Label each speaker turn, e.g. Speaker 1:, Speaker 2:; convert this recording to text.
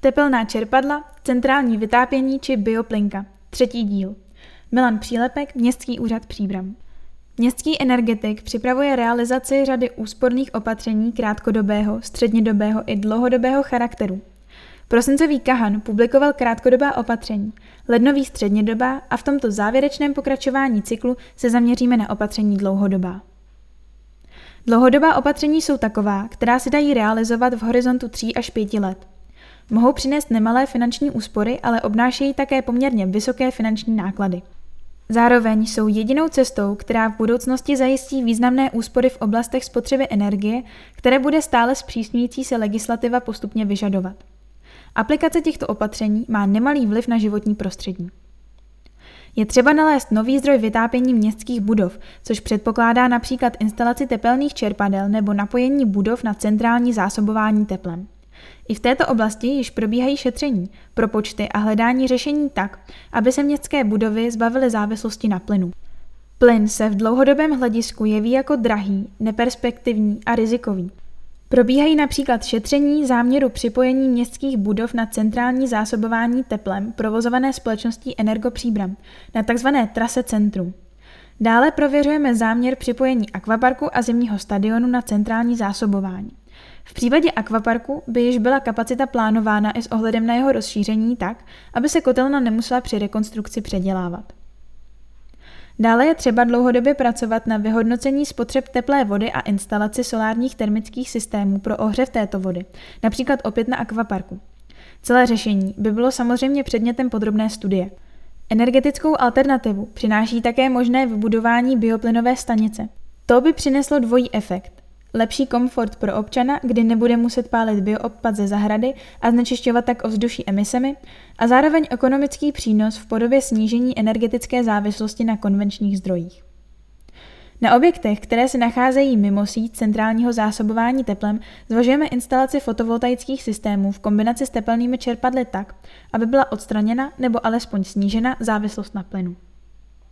Speaker 1: Tepelná čerpadla, centrální vytápění či bioplinka. Třetí díl. Milan Přílepek, Městský úřad Příbram. Městský energetik připravuje realizaci řady úsporných opatření krátkodobého, střednědobého i dlouhodobého charakteru. Prosincový Kahan publikoval krátkodobá opatření, lednový střednědobá a v tomto závěrečném pokračování cyklu se zaměříme na opatření dlouhodobá. Dlouhodobá opatření jsou taková, která se dají realizovat v horizontu 3 až 5 let. Mohou přinést nemalé finanční úspory, ale obnášejí také poměrně vysoké finanční náklady. Zároveň jsou jedinou cestou, která v budoucnosti zajistí významné úspory v oblastech spotřeby energie, které bude stále zpřísňující se legislativa postupně vyžadovat. Aplikace těchto opatření má nemalý vliv na životní prostředí. Je třeba nalézt nový zdroj vytápění městských budov, což předpokládá například instalaci tepelných čerpadel nebo napojení budov na centrální zásobování teplem. I v této oblasti již probíhají šetření, propočty a hledání řešení tak, aby se městské budovy zbavily závislosti na plynu. Plyn se v dlouhodobém hledisku jeví jako drahý, neperspektivní a rizikový. Probíhají například šetření záměru připojení městských budov na centrální zásobování teplem provozované společností Energopříbram na tzv. trase centrum. Dále prověřujeme záměr připojení akvaparku a zimního stadionu na centrální zásobování. V případě akvaparku by již byla kapacita plánována i s ohledem na jeho rozšíření tak, aby se kotelna nemusela při rekonstrukci předělávat. Dále je třeba dlouhodobě pracovat na vyhodnocení spotřeb teplé vody a instalaci solárních termických systémů pro ohřev této vody, například opět na akvaparku. Celé řešení by bylo samozřejmě předmětem podrobné studie. Energetickou alternativu přináší také možné vybudování bioplynové stanice. To by přineslo dvojí efekt. Lepší komfort pro občana, kdy nebude muset pálit bioodpad ze zahrady a znečišťovat tak ovzduší emisemi, a zároveň ekonomický přínos v podobě snížení energetické závislosti na konvenčních zdrojích. Na objektech, které se nacházejí mimo síť centrálního zásobování teplem, zvažujeme instalaci fotovoltaických systémů v kombinaci s tepelnými čerpadly tak, aby byla odstraněna nebo alespoň snížena závislost na plynu.